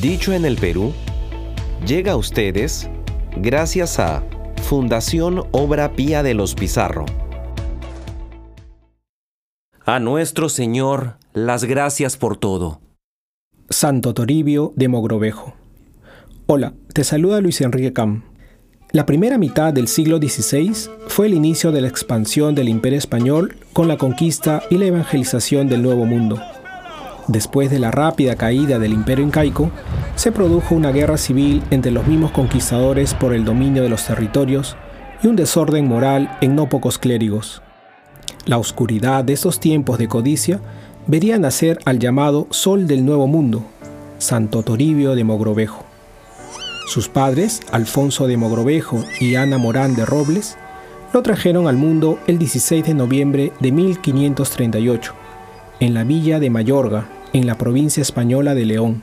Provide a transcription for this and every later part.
Dicho en el Perú, llega a ustedes gracias a Fundación Obra Pía de los Pizarro. A nuestro Señor, las gracias por todo. Santo Toribio de Mogrovejo. Hola, te saluda Luis Enrique Cam. La primera mitad del siglo XVI fue el inicio de la expansión del imperio español con la conquista y la evangelización del Nuevo Mundo. Después de la rápida caída del imperio incaico, se produjo una guerra civil entre los mismos conquistadores por el dominio de los territorios y un desorden moral en no pocos clérigos. La oscuridad de estos tiempos de codicia vería nacer al llamado Sol del Nuevo Mundo, Santo Toribio de Mogrovejo. Sus padres, Alfonso de Mogrovejo y Ana Morán de Robles, lo trajeron al mundo el 16 de noviembre de 1538, en la villa de Mayorga, en la provincia española de León.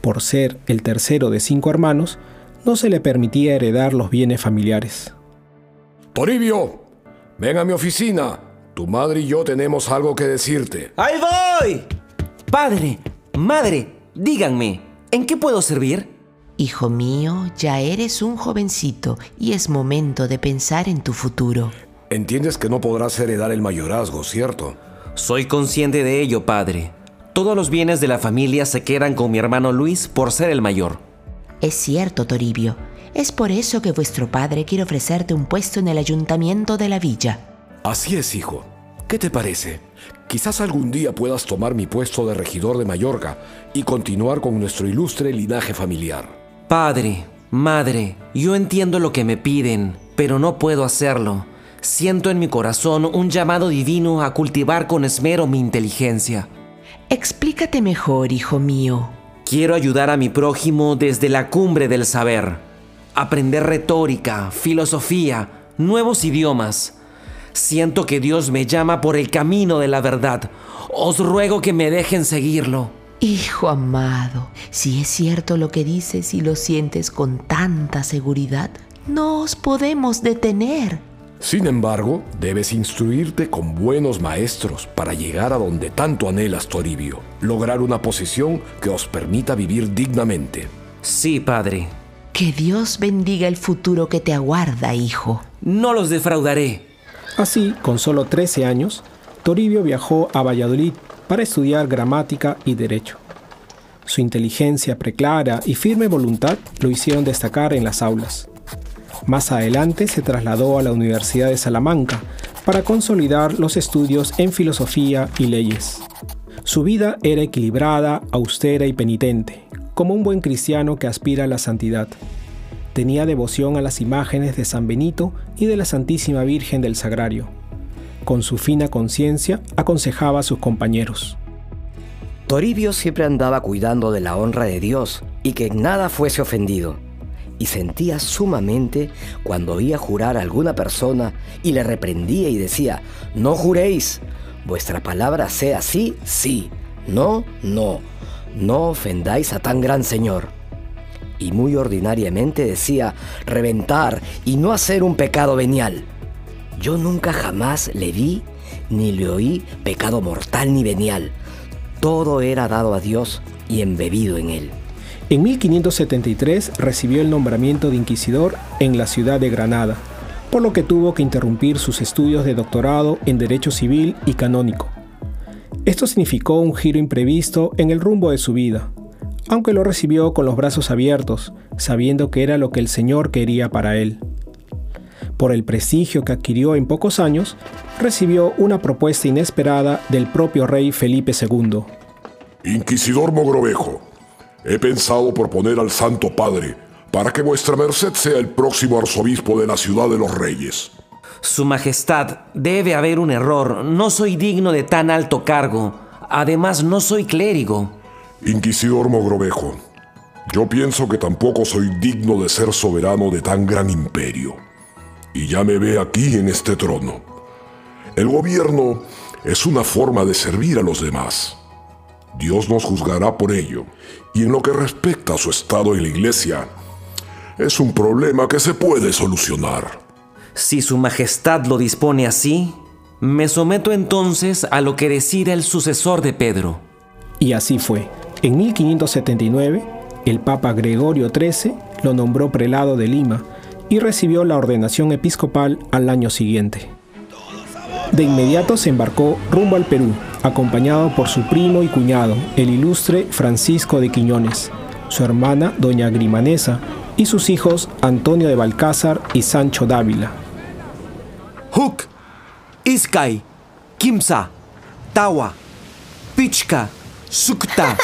Por ser el tercero de cinco hermanos, no se le permitía heredar los bienes familiares. Toribio, ven a mi oficina. Tu madre y yo tenemos algo que decirte. ¡Ahí voy! Padre, madre, díganme, ¿en qué puedo servir? Hijo mío, ya eres un jovencito y es momento de pensar en tu futuro. Entiendes que no podrás heredar el mayorazgo, ¿cierto? Soy consciente de ello, padre. Todos los bienes de la familia se quedan con mi hermano Luis por ser el mayor. Es cierto, Toribio. Es por eso que vuestro padre quiere ofrecerte un puesto en el ayuntamiento de la villa. Así es, hijo. ¿Qué te parece? Quizás algún día puedas tomar mi puesto de regidor de Mallorca y continuar con nuestro ilustre linaje familiar. Padre, madre, yo entiendo lo que me piden, pero no puedo hacerlo. Siento en mi corazón un llamado divino a cultivar con esmero mi inteligencia. Explícate mejor, hijo mío. Quiero ayudar a mi prójimo desde la cumbre del saber. Aprender retórica, filosofía, nuevos idiomas. Siento que Dios me llama por el camino de la verdad. Os ruego que me dejen seguirlo. Hijo amado, si es cierto lo que dices y lo sientes con tanta seguridad, no os podemos detener. Sin embargo, debes instruirte con buenos maestros para llegar a donde tanto anhelas, Toribio, lograr una posición que os permita vivir dignamente. Sí, padre. Que Dios bendiga el futuro que te aguarda, hijo. No los defraudaré. Así, con solo 13 años, Toribio viajó a Valladolid para estudiar gramática y derecho. Su inteligencia preclara y firme voluntad lo hicieron destacar en las aulas. Más adelante se trasladó a la Universidad de Salamanca para consolidar los estudios en filosofía y leyes. Su vida era equilibrada, austera y penitente, como un buen cristiano que aspira a la santidad. Tenía devoción a las imágenes de San Benito y de la Santísima Virgen del Sagrario con su fina conciencia, aconsejaba a sus compañeros. Toribio siempre andaba cuidando de la honra de Dios y que nada fuese ofendido. Y sentía sumamente cuando oía jurar a alguna persona y le reprendía y decía, no juréis, vuestra palabra sea sí, sí, no, no, no ofendáis a tan gran Señor. Y muy ordinariamente decía, reventar y no hacer un pecado venial. Yo nunca jamás le vi ni le oí pecado mortal ni venial. Todo era dado a Dios y embebido en él. En 1573 recibió el nombramiento de inquisidor en la ciudad de Granada, por lo que tuvo que interrumpir sus estudios de doctorado en Derecho Civil y Canónico. Esto significó un giro imprevisto en el rumbo de su vida, aunque lo recibió con los brazos abiertos, sabiendo que era lo que el Señor quería para él por el prestigio que adquirió en pocos años, recibió una propuesta inesperada del propio rey Felipe II. Inquisidor Mogrovejo, he pensado proponer al Santo Padre para que vuestra merced sea el próximo arzobispo de la ciudad de los reyes. Su Majestad, debe haber un error. No soy digno de tan alto cargo. Además, no soy clérigo. Inquisidor Mogrovejo, yo pienso que tampoco soy digno de ser soberano de tan gran imperio y ya me ve aquí en este trono. El gobierno es una forma de servir a los demás. Dios nos juzgará por ello, y en lo que respecta a su estado en la iglesia, es un problema que se puede solucionar. Si su majestad lo dispone así, me someto entonces a lo que decida el sucesor de Pedro. Y así fue. En 1579, el Papa Gregorio XIII lo nombró prelado de Lima y recibió la ordenación episcopal al año siguiente. De inmediato se embarcó rumbo al Perú, acompañado por su primo y cuñado, el ilustre Francisco de Quiñones, su hermana doña Grimanesa y sus hijos Antonio de Balcázar y Sancho Dávila. Huk, Iskay, Kimsa, Tawa, Pichka, Sukta.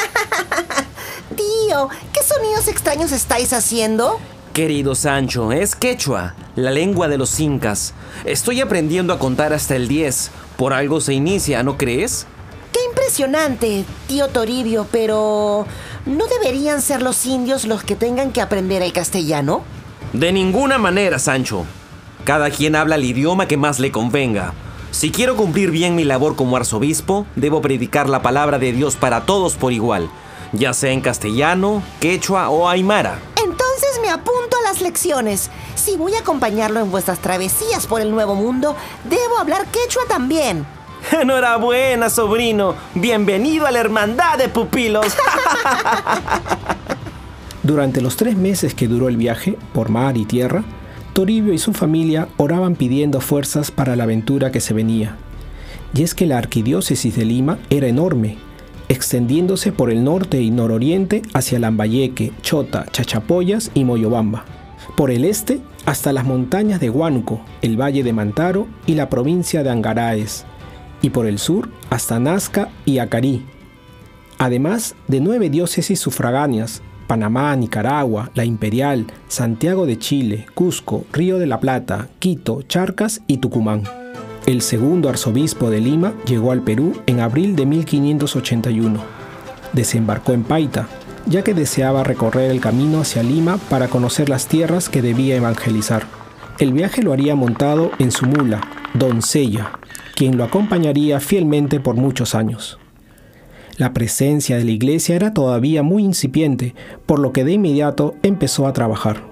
Tío, ¿qué sonidos extraños estáis haciendo? Querido Sancho, es quechua, la lengua de los incas. Estoy aprendiendo a contar hasta el 10. Por algo se inicia, ¿no crees? Qué impresionante, tío Toribio, pero ¿no deberían ser los indios los que tengan que aprender el castellano? De ninguna manera, Sancho. Cada quien habla el idioma que más le convenga. Si quiero cumplir bien mi labor como arzobispo, debo predicar la palabra de Dios para todos por igual, ya sea en castellano, quechua o aymara. Entonces me apunto a las lecciones. Si voy a acompañarlo en vuestras travesías por el Nuevo Mundo, debo hablar quechua también. Enhorabuena, sobrino. Bienvenido a la hermandad de pupilos. Durante los tres meses que duró el viaje, por mar y tierra, Toribio y su familia oraban pidiendo fuerzas para la aventura que se venía. Y es que la arquidiócesis de Lima era enorme, extendiéndose por el norte y nororiente hacia Lambayeque, Chota, Chachapoyas y Moyobamba. Por el este hasta las montañas de Huánuco, el valle de Mantaro y la provincia de Angaraes, y por el sur hasta Nazca y Acarí. Además de nueve diócesis sufragáneas, Panamá, Nicaragua, La Imperial, Santiago de Chile, Cusco, Río de la Plata, Quito, Charcas y Tucumán. El segundo arzobispo de Lima llegó al Perú en abril de 1581. Desembarcó en Paita, ya que deseaba recorrer el camino hacia Lima para conocer las tierras que debía evangelizar. El viaje lo haría montado en su mula, Doncella, quien lo acompañaría fielmente por muchos años. La presencia de la iglesia era todavía muy incipiente, por lo que de inmediato empezó a trabajar.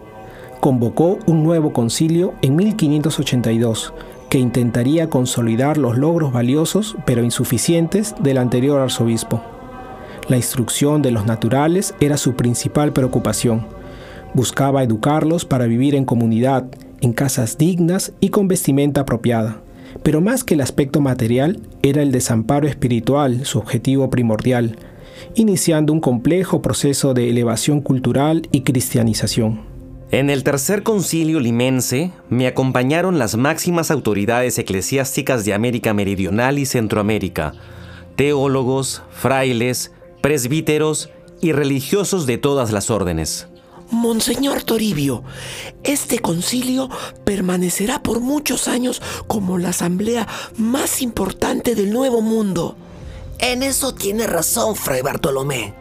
Convocó un nuevo concilio en 1582, que intentaría consolidar los logros valiosos pero insuficientes del anterior arzobispo. La instrucción de los naturales era su principal preocupación. Buscaba educarlos para vivir en comunidad, en casas dignas y con vestimenta apropiada. Pero más que el aspecto material, era el desamparo espiritual su objetivo primordial, iniciando un complejo proceso de elevación cultural y cristianización. En el tercer concilio limense me acompañaron las máximas autoridades eclesiásticas de América Meridional y Centroamérica, teólogos, frailes, presbíteros y religiosos de todas las órdenes. Monseñor Toribio, este concilio permanecerá por muchos años como la asamblea más importante del Nuevo Mundo. En eso tiene razón, Fray Bartolomé.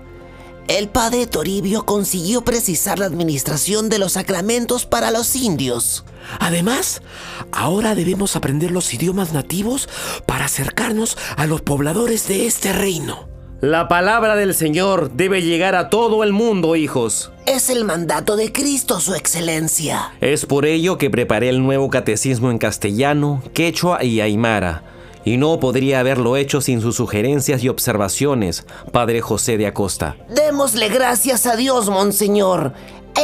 El padre Toribio consiguió precisar la administración de los sacramentos para los indios. Además, ahora debemos aprender los idiomas nativos para acercarnos a los pobladores de este reino. La palabra del Señor debe llegar a todo el mundo, hijos. Es el mandato de Cristo, Su Excelencia. Es por ello que preparé el nuevo catecismo en castellano, quechua y aymara. Y no podría haberlo hecho sin sus sugerencias y observaciones, Padre José de Acosta. Démosle gracias a Dios, Monseñor.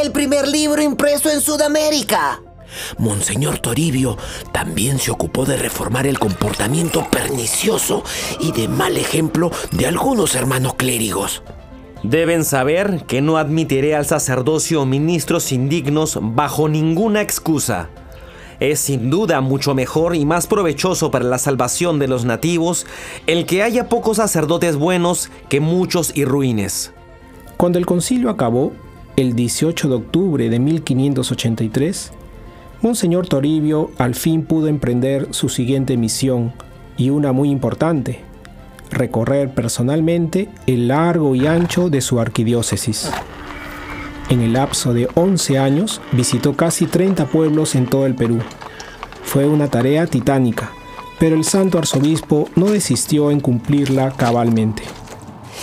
El primer libro impreso en Sudamérica. Monseñor Toribio también se ocupó de reformar el comportamiento pernicioso y de mal ejemplo de algunos hermanos clérigos. Deben saber que no admitiré al sacerdocio ministros indignos bajo ninguna excusa. Es sin duda mucho mejor y más provechoso para la salvación de los nativos el que haya pocos sacerdotes buenos que muchos y ruines. Cuando el concilio acabó, el 18 de octubre de 1583, Monseñor Toribio al fin pudo emprender su siguiente misión, y una muy importante, recorrer personalmente el largo y ancho de su arquidiócesis. En el lapso de 11 años visitó casi 30 pueblos en todo el Perú. Fue una tarea titánica, pero el santo arzobispo no desistió en cumplirla cabalmente.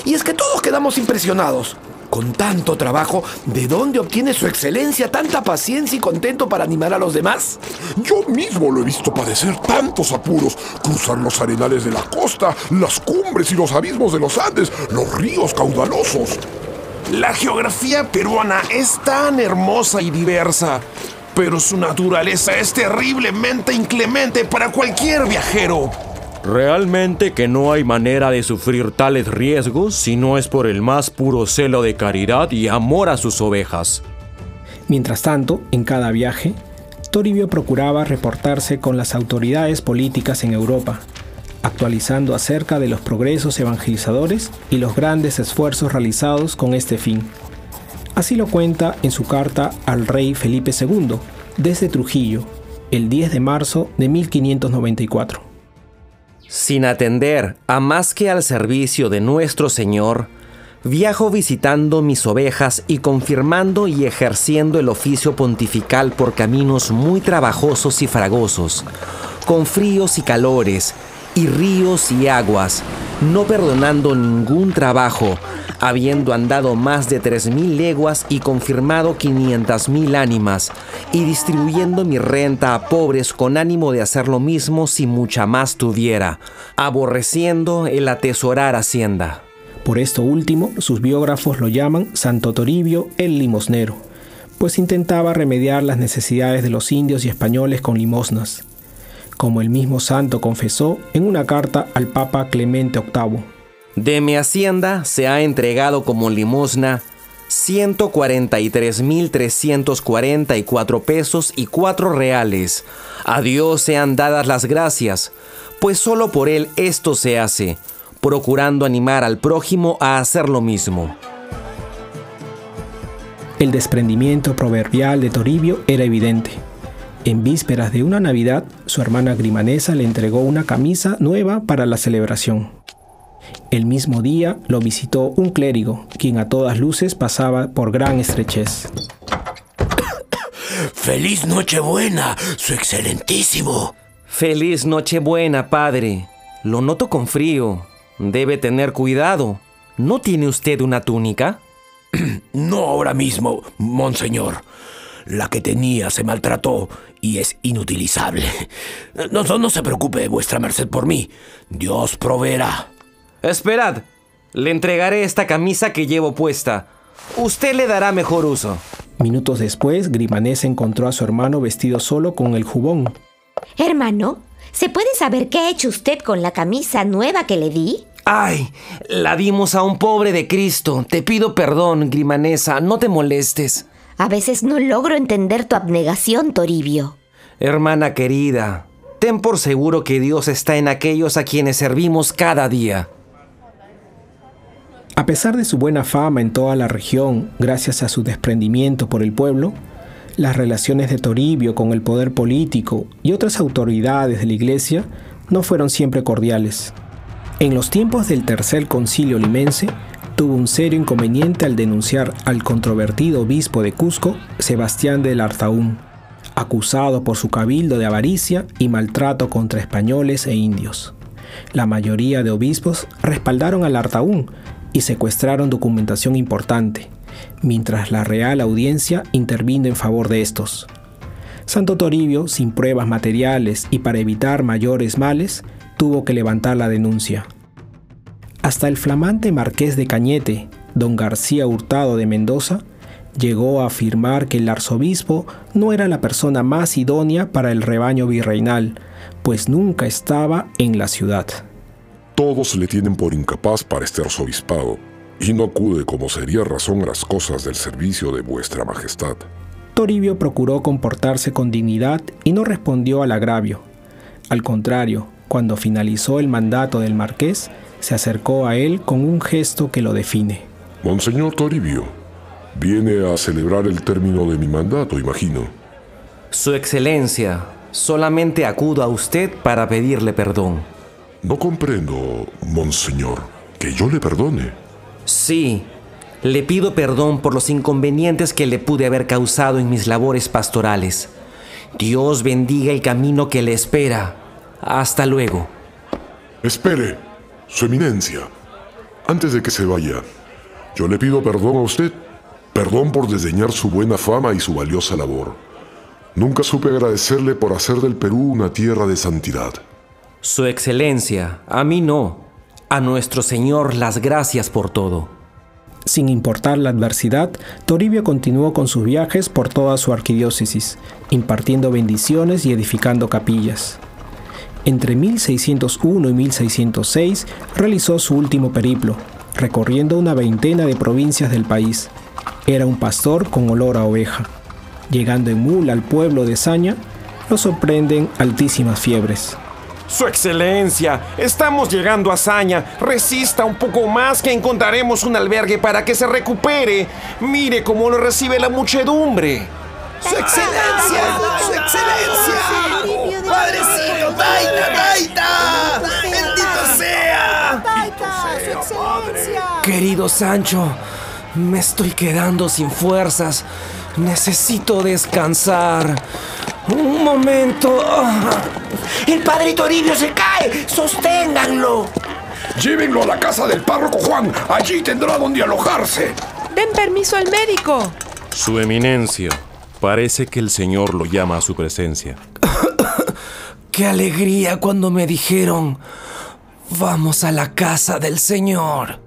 Y es que todos quedamos impresionados con tanto trabajo, ¿de dónde obtiene su excelencia tanta paciencia y contento para animar a los demás? Yo mismo lo he visto padecer tantos apuros, cruzar los arenales de la costa, las cumbres y los abismos de los Andes, los ríos caudalosos. La geografía peruana es tan hermosa y diversa, pero su naturaleza es terriblemente inclemente para cualquier viajero. Realmente que no hay manera de sufrir tales riesgos si no es por el más puro celo de caridad y amor a sus ovejas. Mientras tanto, en cada viaje, Toribio procuraba reportarse con las autoridades políticas en Europa, actualizando acerca de los progresos evangelizadores y los grandes esfuerzos realizados con este fin. Así lo cuenta en su carta al rey Felipe II, desde Trujillo, el 10 de marzo de 1594. Sin atender a más que al servicio de nuestro Señor, viajo visitando mis ovejas y confirmando y ejerciendo el oficio pontifical por caminos muy trabajosos y fragosos, con fríos y calores, y ríos y aguas, no perdonando ningún trabajo, habiendo andado más de tres mil leguas y confirmado quinientas mil ánimas, y distribuyendo mi renta a pobres con ánimo de hacer lo mismo si mucha más tuviera, aborreciendo el atesorar hacienda. Por esto último, sus biógrafos lo llaman Santo Toribio el limosnero, pues intentaba remediar las necesidades de los indios y españoles con limosnas como el mismo santo confesó en una carta al Papa Clemente VIII. De mi hacienda se ha entregado como limosna 143.344 pesos y 4 reales. A Dios sean dadas las gracias, pues solo por Él esto se hace, procurando animar al prójimo a hacer lo mismo. El desprendimiento proverbial de Toribio era evidente. En vísperas de una Navidad, su hermana Grimanesa le entregó una camisa nueva para la celebración. El mismo día lo visitó un clérigo, quien a todas luces pasaba por gran estrechez. ¡Feliz Nochebuena, su excelentísimo! Feliz Nochebuena, padre. Lo noto con frío. Debe tener cuidado. ¿No tiene usted una túnica? no ahora mismo, monseñor. La que tenía se maltrató y es inutilizable. No, no, se preocupe, vuestra merced, por mí. Dios proveerá. Esperad. Le entregaré esta camisa que llevo puesta. Usted le dará mejor uso. Minutos después, Grimanés encontró a su hermano vestido solo con el jubón. Hermano, ¿se puede saber qué ha hecho usted con la camisa nueva que le di? Ay, la dimos a un pobre de Cristo. Te pido perdón, Grimanesa, no te molestes. A veces no logro entender tu abnegación, Toribio. Hermana querida, ten por seguro que Dios está en aquellos a quienes servimos cada día. A pesar de su buena fama en toda la región, gracias a su desprendimiento por el pueblo, las relaciones de Toribio con el poder político y otras autoridades de la Iglesia no fueron siempre cordiales. En los tiempos del Tercer Concilio Limense, tuvo un serio inconveniente al denunciar al controvertido obispo de Cusco, Sebastián del Artaún, acusado por su cabildo de avaricia y maltrato contra españoles e indios. La mayoría de obispos respaldaron al Artaún y secuestraron documentación importante, mientras la Real Audiencia intervino en favor de estos. Santo Toribio, sin pruebas materiales y para evitar mayores males, tuvo que levantar la denuncia. Hasta el flamante marqués de Cañete, don García Hurtado de Mendoza, llegó a afirmar que el arzobispo no era la persona más idónea para el rebaño virreinal, pues nunca estaba en la ciudad. Todos le tienen por incapaz para este arzobispado, y no acude como sería razón a las cosas del servicio de vuestra majestad. Toribio procuró comportarse con dignidad y no respondió al agravio. Al contrario, cuando finalizó el mandato del marqués, se acercó a él con un gesto que lo define. Monseñor Toribio, viene a celebrar el término de mi mandato, imagino. Su Excelencia, solamente acudo a usted para pedirle perdón. No comprendo, Monseñor, que yo le perdone. Sí, le pido perdón por los inconvenientes que le pude haber causado en mis labores pastorales. Dios bendiga el camino que le espera. Hasta luego. Espere. Su Eminencia, antes de que se vaya, Yo le pido perdón a usted, perdón por desdeñar su buena fama y su valiosa labor. Nunca supe agradecerle por hacer del Perú una tierra de santidad. Su Excelencia, a mí no. A nuestro Señor las gracias por todo. Sin importar la adversidad, Toribio continuó con sus viajes por toda su arquidiócesis, impartiendo bendiciones y edificando capillas. Entre 1601 y 1606 realizó su último periplo, recorriendo una veintena de provincias del país. Era un pastor con olor a oveja. Llegando en mula al pueblo de Saña, lo sorprenden altísimas fiebres. Su excelencia, estamos llegando a Saña. Resista un poco más que encontraremos un albergue para que se recupere. Mire cómo lo recibe la muchedumbre. Su excelencia, su excelencia. Padrecito, Taita, Taita. Bendito sea. su excelencia. Querido Sancho, me estoy quedando sin fuerzas. Necesito descansar. Un momento. El padre Toribio se cae. Sosténganlo. Llévenlo a la casa del párroco Juan. Allí tendrá donde alojarse. Den permiso al médico. Su eminencia, parece que el Señor lo llama a su presencia. Qué alegría cuando me dijeron, vamos a la casa del Señor.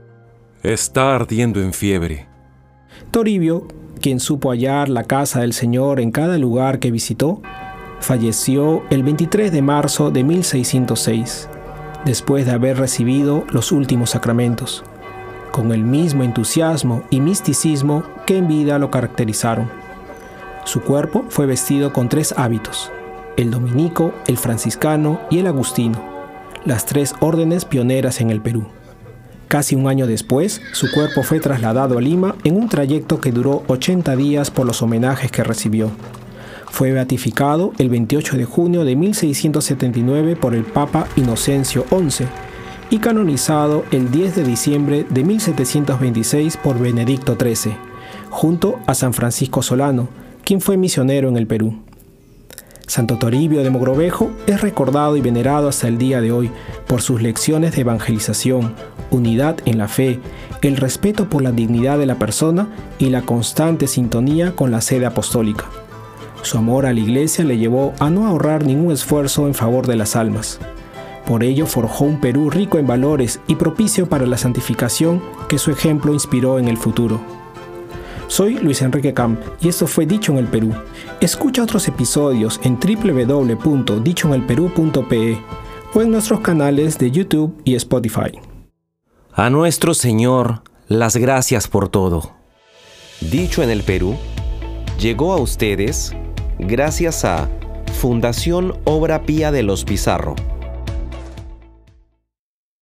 Está ardiendo en fiebre. Toribio, quien supo hallar la casa del Señor en cada lugar que visitó, falleció el 23 de marzo de 1606, después de haber recibido los últimos sacramentos, con el mismo entusiasmo y misticismo que en vida lo caracterizaron. Su cuerpo fue vestido con tres hábitos, el dominico, el franciscano y el agustino, las tres órdenes pioneras en el Perú. Casi un año después, su cuerpo fue trasladado a Lima en un trayecto que duró 80 días por los homenajes que recibió. Fue beatificado el 28 de junio de 1679 por el Papa Inocencio XI y canonizado el 10 de diciembre de 1726 por Benedicto XIII, junto a San Francisco Solano, quien fue misionero en el Perú. Santo Toribio de Mogrovejo es recordado y venerado hasta el día de hoy por sus lecciones de evangelización, unidad en la fe, el respeto por la dignidad de la persona y la constante sintonía con la sede apostólica. Su amor a la iglesia le llevó a no ahorrar ningún esfuerzo en favor de las almas. Por ello forjó un Perú rico en valores y propicio para la santificación que su ejemplo inspiró en el futuro. Soy Luis Enrique Camp y esto fue Dicho en el Perú. Escucha otros episodios en www.dichoenelperú.pe o en nuestros canales de YouTube y Spotify. A nuestro Señor, las gracias por todo. Dicho en el Perú, llegó a ustedes gracias a Fundación Obra Pía de los Pizarro